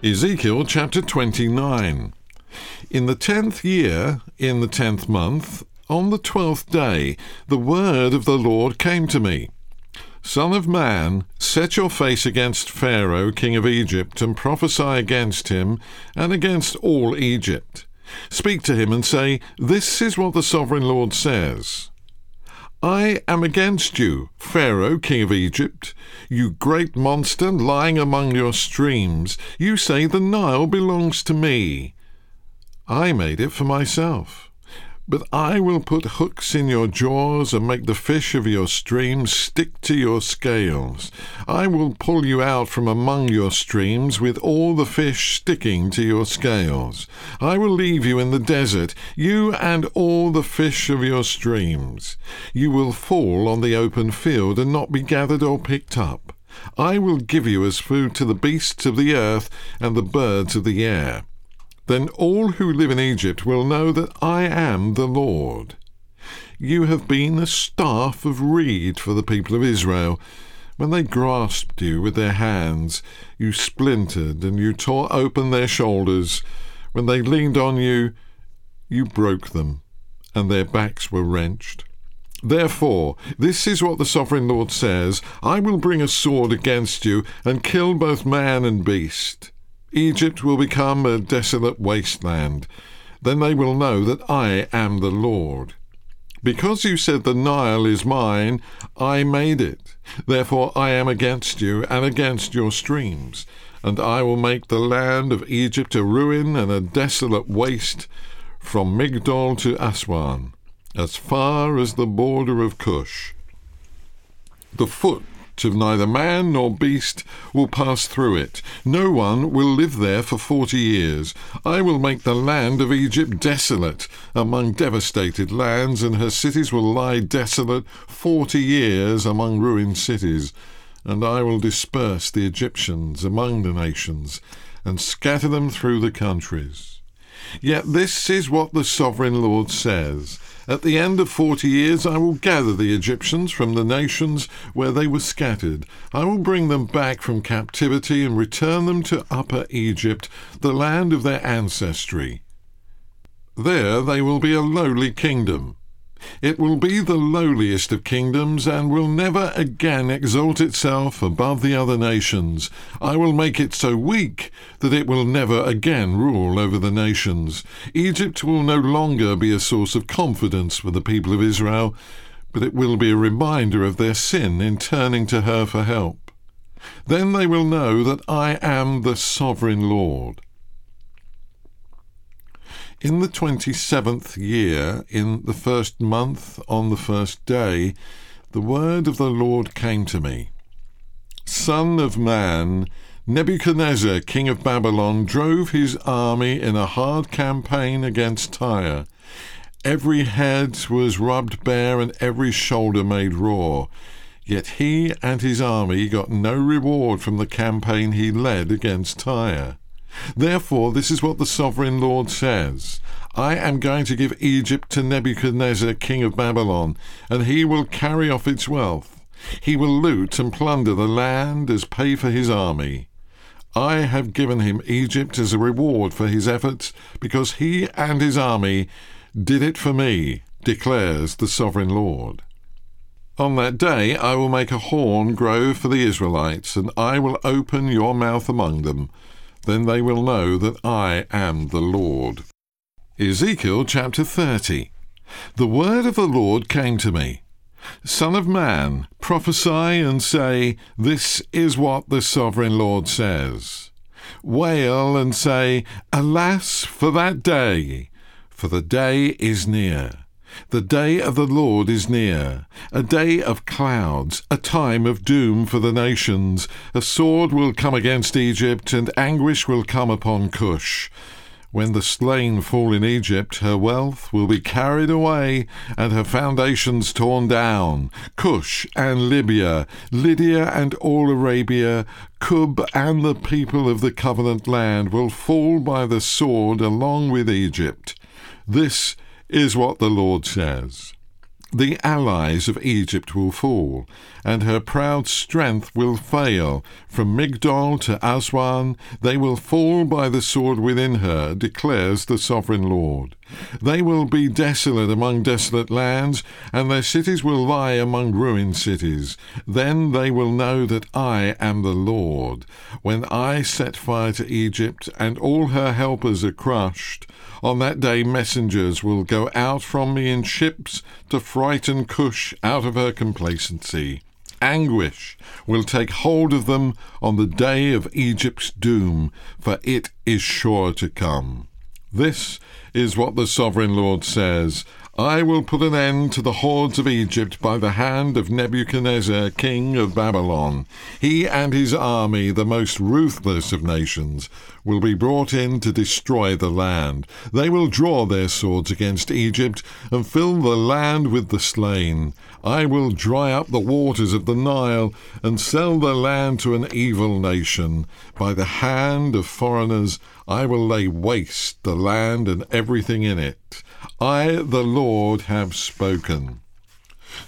Ezekiel chapter 29. In the tenth year, in the tenth month, on the twelfth day, the word of the Lord came to me. Son of man, set your face against Pharaoh, king of Egypt, and prophesy against him and against all Egypt. Speak to him and say, This is what the sovereign Lord says. I am against you, Pharaoh, king of Egypt, you great monster lying among your streams. You say the Nile belongs to me. I made it for myself. But I will put hooks in your jaws and make the fish of your streams stick to your scales. I will pull you out from among your streams with all the fish sticking to your scales. I will leave you in the desert, you and all the fish of your streams. You will fall on the open field and not be gathered or picked up. I will give you as food to the beasts of the earth and the birds of the air then all who live in Egypt will know that I am the Lord. You have been a staff of reed for the people of Israel. When they grasped you with their hands, you splintered and you tore open their shoulders. When they leaned on you, you broke them, and their backs were wrenched. Therefore, this is what the sovereign Lord says I will bring a sword against you, and kill both man and beast. Egypt will become a desolate wasteland. Then they will know that I am the Lord. Because you said the Nile is mine, I made it. Therefore I am against you and against your streams, and I will make the land of Egypt a ruin and a desolate waste from Migdol to Aswan, as far as the border of Cush. The foot of neither man nor beast will pass through it. No one will live there for forty years. I will make the land of Egypt desolate among devastated lands, and her cities will lie desolate forty years among ruined cities. And I will disperse the Egyptians among the nations, and scatter them through the countries. Yet this is what the sovereign Lord says. At the end of forty years I will gather the Egyptians from the nations where they were scattered. I will bring them back from captivity and return them to Upper Egypt, the land of their ancestry. There they will be a lowly kingdom it will be the lowliest of kingdoms, and will never again exalt itself above the other nations. I will make it so weak that it will never again rule over the nations. Egypt will no longer be a source of confidence for the people of Israel, but it will be a reminder of their sin in turning to her for help. Then they will know that I am the sovereign Lord. In the twenty seventh year, in the first month, on the first day, the word of the Lord came to me Son of man, Nebuchadnezzar, king of Babylon, drove his army in a hard campaign against Tyre. Every head was rubbed bare and every shoulder made raw. Yet he and his army got no reward from the campaign he led against Tyre. Therefore, this is what the sovereign Lord says I am going to give Egypt to Nebuchadnezzar, king of Babylon, and he will carry off its wealth. He will loot and plunder the land as pay for his army. I have given him Egypt as a reward for his efforts, because he and his army did it for me, declares the sovereign Lord. On that day I will make a horn grow for the Israelites, and I will open your mouth among them then they will know that I am the Lord. Ezekiel chapter 30. The word of the Lord came to me. Son of man, prophesy and say, This is what the sovereign Lord says. Wail and say, Alas for that day, for the day is near. The day of the Lord is near, a day of clouds, a time of doom for the nations. A sword will come against Egypt, and anguish will come upon Cush. When the slain fall in Egypt, her wealth will be carried away and her foundations torn down. Cush and Libya, Lydia and all Arabia, Kub and the people of the covenant land will fall by the sword along with Egypt. This is what the Lord says. The allies of Egypt will fall, and her proud strength will fail. From Migdol to Aswan, they will fall by the sword within her, declares the sovereign Lord. They will be desolate among desolate lands, and their cities will lie among ruined cities. Then they will know that I am the Lord. When I set fire to Egypt, and all her helpers are crushed, on that day messengers will go out from me in ships to frighten Cush out of her complacency. Anguish will take hold of them on the day of Egypt's doom, for it is sure to come. This is what the sovereign Lord says I will put an end to the hordes of Egypt by the hand of Nebuchadnezzar, king of Babylon. He and his army, the most ruthless of nations, will be brought in to destroy the land. They will draw their swords against Egypt and fill the land with the slain. I will dry up the waters of the Nile and sell the land to an evil nation. By the hand of foreigners, I will lay waste the land and everything in it. I, the Lord, have spoken.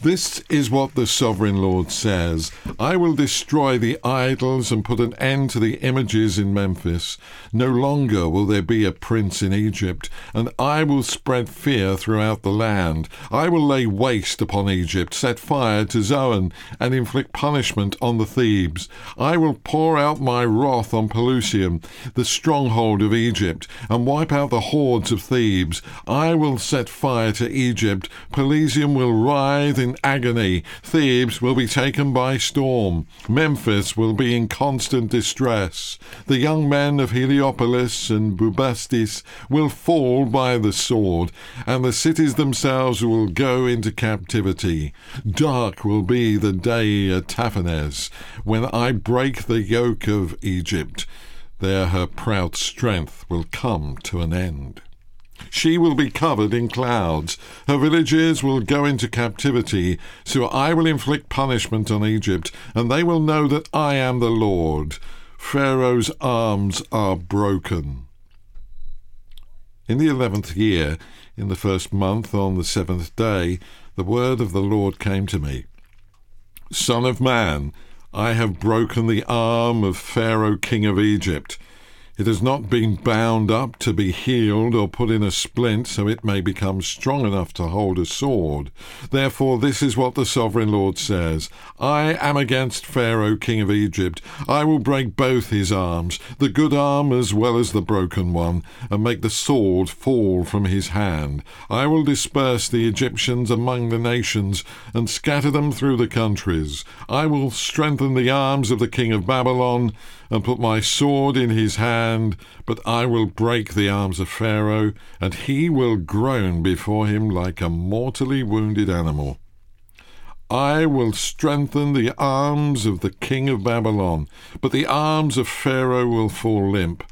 This is what the sovereign Lord says I will destroy the idols and put an end to the images in Memphis. No longer will there be a prince in Egypt, and I will spread fear throughout the land. I will lay waste upon Egypt, set fire to Zoan, and inflict punishment on the Thebes. I will pour out my wrath on Pelusium, the stronghold of Egypt, and wipe out the hordes of Thebes. I will set fire to Egypt. Pelusium will writhe in agony. Thebes will be taken by storm. Memphis will be in constant distress. The young men of Heliopolis and Bubastis will fall by the sword, and the cities themselves will go into captivity. Dark will be the day at Tahpanhes, when I break the yoke of Egypt. There her proud strength will come to an end. She will be covered in clouds. Her villages will go into captivity. So I will inflict punishment on Egypt, and they will know that I am the Lord. Pharaoh's arms are broken. In the eleventh year, in the first month, on the seventh day, the word of the Lord came to me Son of man, I have broken the arm of Pharaoh, king of Egypt. It has not been bound up to be healed or put in a splint so it may become strong enough to hold a sword. Therefore, this is what the sovereign Lord says I am against Pharaoh, king of Egypt. I will break both his arms, the good arm as well as the broken one, and make the sword fall from his hand. I will disperse the Egyptians among the nations and scatter them through the countries. I will strengthen the arms of the king of Babylon and put my sword in his hand, but I will break the arms of Pharaoh, and he will groan before him like a mortally wounded animal. I will strengthen the arms of the king of Babylon, but the arms of Pharaoh will fall limp.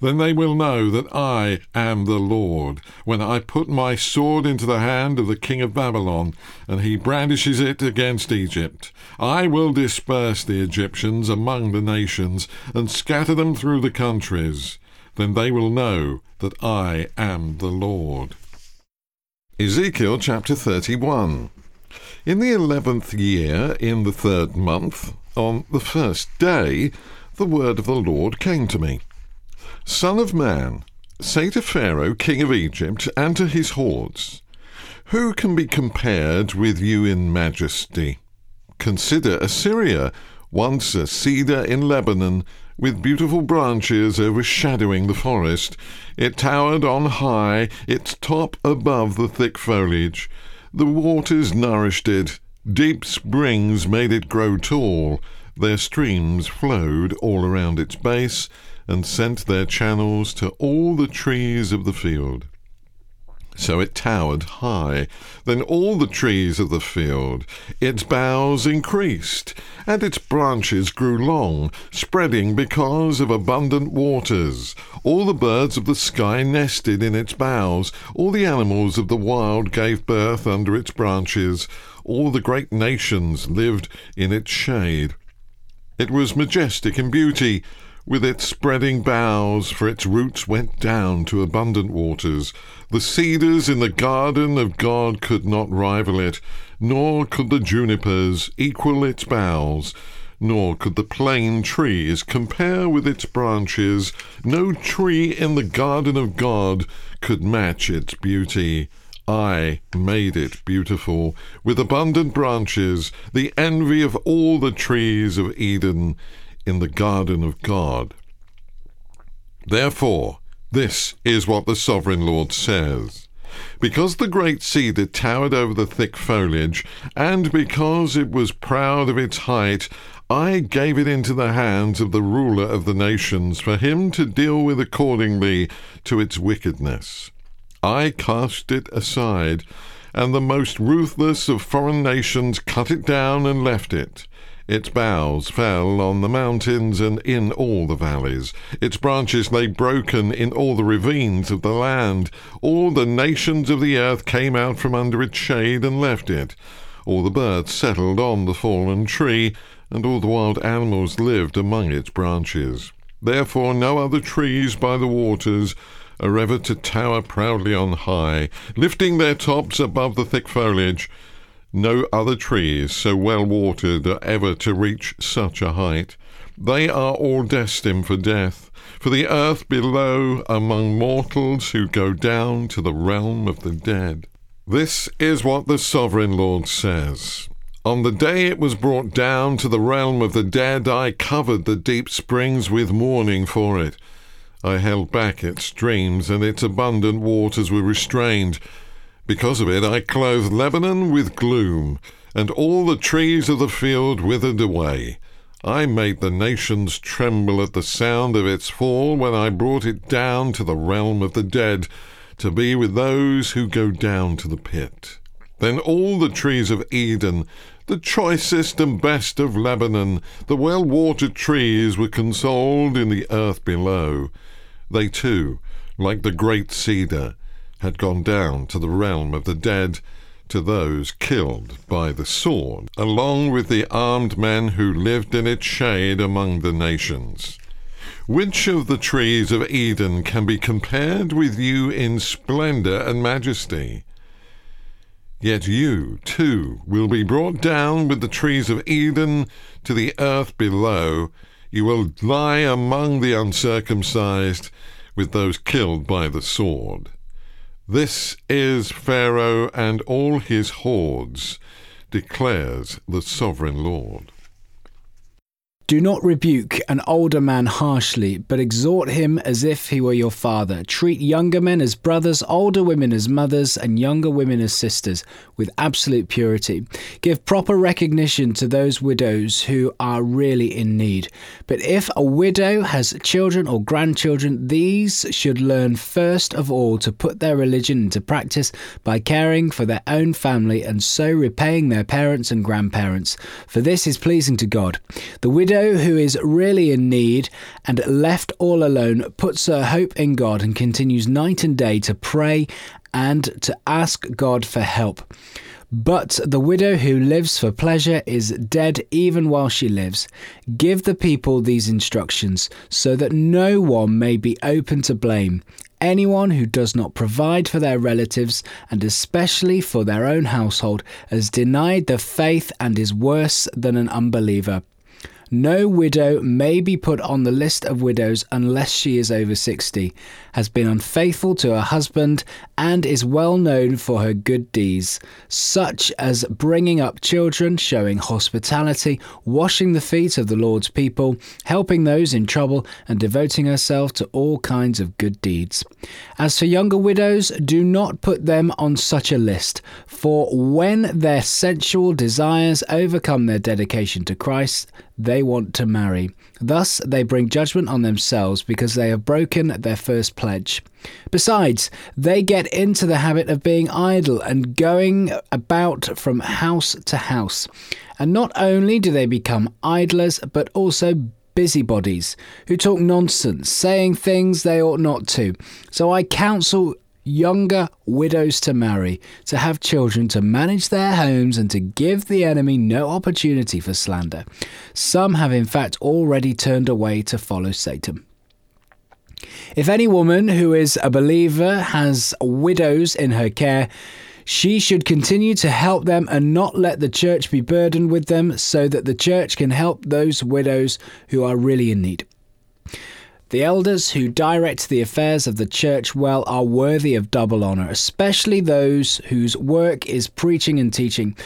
Then they will know that I am the Lord, when I put my sword into the hand of the king of Babylon, and he brandishes it against Egypt. I will disperse the Egyptians among the nations, and scatter them through the countries. Then they will know that I am the Lord. Ezekiel chapter 31. In the eleventh year, in the third month, on the first day, the word of the Lord came to me. Son of man, say to Pharaoh, king of Egypt, and to his hordes, Who can be compared with you in majesty? Consider Assyria, once a cedar in Lebanon, with beautiful branches overshadowing the forest. It towered on high, its top above the thick foliage. The waters nourished it, deep springs made it grow tall. Their streams flowed all around its base and sent their channels to all the trees of the field. So it towered high. Then all the trees of the field, its boughs increased, and its branches grew long, spreading because of abundant waters. All the birds of the sky nested in its boughs. All the animals of the wild gave birth under its branches. All the great nations lived in its shade. It was majestic in beauty with its spreading boughs, for its roots went down to abundant waters. The cedars in the garden of God could not rival it, nor could the junipers equal its boughs, nor could the plane trees compare with its branches. No tree in the garden of God could match its beauty. I made it beautiful, with abundant branches, the envy of all the trees of Eden in the garden of God. Therefore, this is what the sovereign Lord says. Because the great cedar towered over the thick foliage, and because it was proud of its height, I gave it into the hands of the ruler of the nations for him to deal with accordingly to its wickedness. I cast it aside, and the most ruthless of foreign nations cut it down and left it. Its boughs fell on the mountains and in all the valleys. Its branches lay broken in all the ravines of the land. All the nations of the earth came out from under its shade and left it. All the birds settled on the fallen tree, and all the wild animals lived among its branches. Therefore, no other trees by the waters are ever to tower proudly on high, lifting their tops above the thick foliage. No other trees so well watered are ever to reach such a height. They are all destined for death, for the earth below among mortals who go down to the realm of the dead. This is what the sovereign Lord says. On the day it was brought down to the realm of the dead, I covered the deep springs with mourning for it. I held back its streams, and its abundant waters were restrained. Because of it, I clothed Lebanon with gloom, and all the trees of the field withered away. I made the nations tremble at the sound of its fall when I brought it down to the realm of the dead, to be with those who go down to the pit. Then all the trees of Eden, the choicest and best of Lebanon, the well watered trees, were consoled in the earth below. They too, like the great cedar, had gone down to the realm of the dead, to those killed by the sword, along with the armed men who lived in its shade among the nations. Which of the trees of Eden can be compared with you in splendor and majesty? Yet you, too, will be brought down with the trees of Eden to the earth below. You will lie among the uncircumcised with those killed by the sword. This is Pharaoh and all his hordes, declares the sovereign Lord. Do not rebuke an older man harshly, but exhort him as if he were your father. Treat younger men as brothers, older women as mothers, and younger women as sisters, with absolute purity. Give proper recognition to those widows who are really in need. But if a widow has children or grandchildren, these should learn first of all to put their religion into practice by caring for their own family and so repaying their parents and grandparents. For this is pleasing to God. The widow who is really in need and left all alone puts her hope in God and continues night and day to pray and to ask God for help. But the widow who lives for pleasure is dead even while she lives. Give the people these instructions so that no one may be open to blame. Anyone who does not provide for their relatives, and especially for their own household, has denied the faith and is worse than an unbeliever. No widow may be put on the list of widows unless she is over 60, has been unfaithful to her husband, and is well known for her good deeds, such as bringing up children, showing hospitality, washing the feet of the Lord's people, helping those in trouble, and devoting herself to all kinds of good deeds. As for younger widows, do not put them on such a list, for when their sensual desires overcome their dedication to Christ, they want to marry. Thus, they bring judgment on themselves because they have broken their first pledge. Besides, they get into the habit of being idle and going about from house to house. And not only do they become idlers, but also busybodies who talk nonsense, saying things they ought not to. So I counsel younger widows to marry, to have children, to manage their homes, and to give the enemy no opportunity for slander. Some have, in fact, already turned away to follow Satan. If any woman who is a believer has widows in her care, she should continue to help them and not let the church be burdened with them so that the church can help those widows who are really in need. The elders who direct the affairs of the church well are worthy of double honour, especially those whose work is preaching and teaching.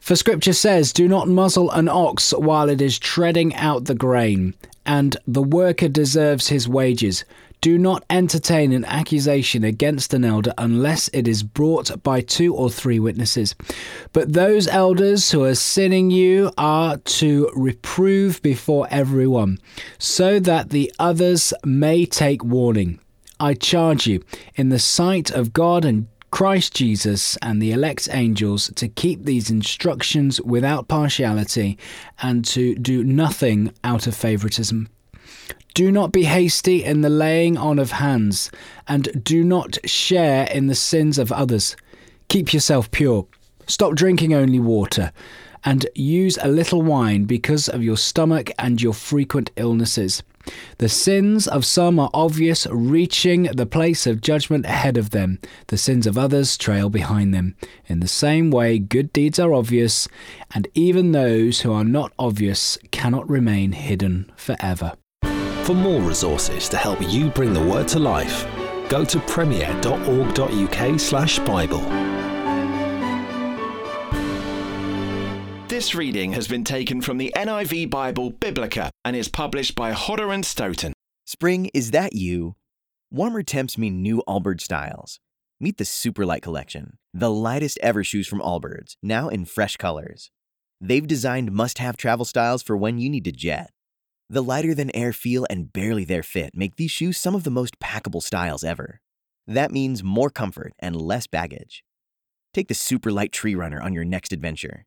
For scripture says, Do not muzzle an ox while it is treading out the grain, and the worker deserves his wages. Do not entertain an accusation against an elder unless it is brought by two or three witnesses. But those elders who are sinning you are to reprove before everyone, so that the others may take warning. I charge you, in the sight of God and Christ Jesus and the elect angels to keep these instructions without partiality and to do nothing out of favoritism. Do not be hasty in the laying on of hands, and do not share in the sins of others. Keep yourself pure. Stop drinking only water, and use a little wine because of your stomach and your frequent illnesses. The sins of some are obvious, reaching the place of judgment ahead of them. The sins of others trail behind them. In the same way, good deeds are obvious, and even those who are not obvious cannot remain hidden forever. For more resources to help you bring the word to life, go to premier.org.uk/slash This reading has been taken from the NIV Bible Biblica and is published by Hodder and Stoughton. Spring, is that you? Warmer temps mean new Allbirds styles. Meet the Superlight Collection, the lightest ever shoes from Allbirds, now in fresh colors. They've designed must have travel styles for when you need to jet. The lighter than air feel and barely there fit make these shoes some of the most packable styles ever. That means more comfort and less baggage. Take the Superlight Tree Runner on your next adventure.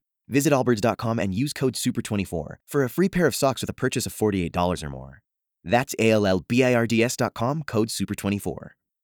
Visit allbirds.com and use code SUPER24 for a free pair of socks with a purchase of $48 or more. That's A L L B I R D S.com, code SUPER24.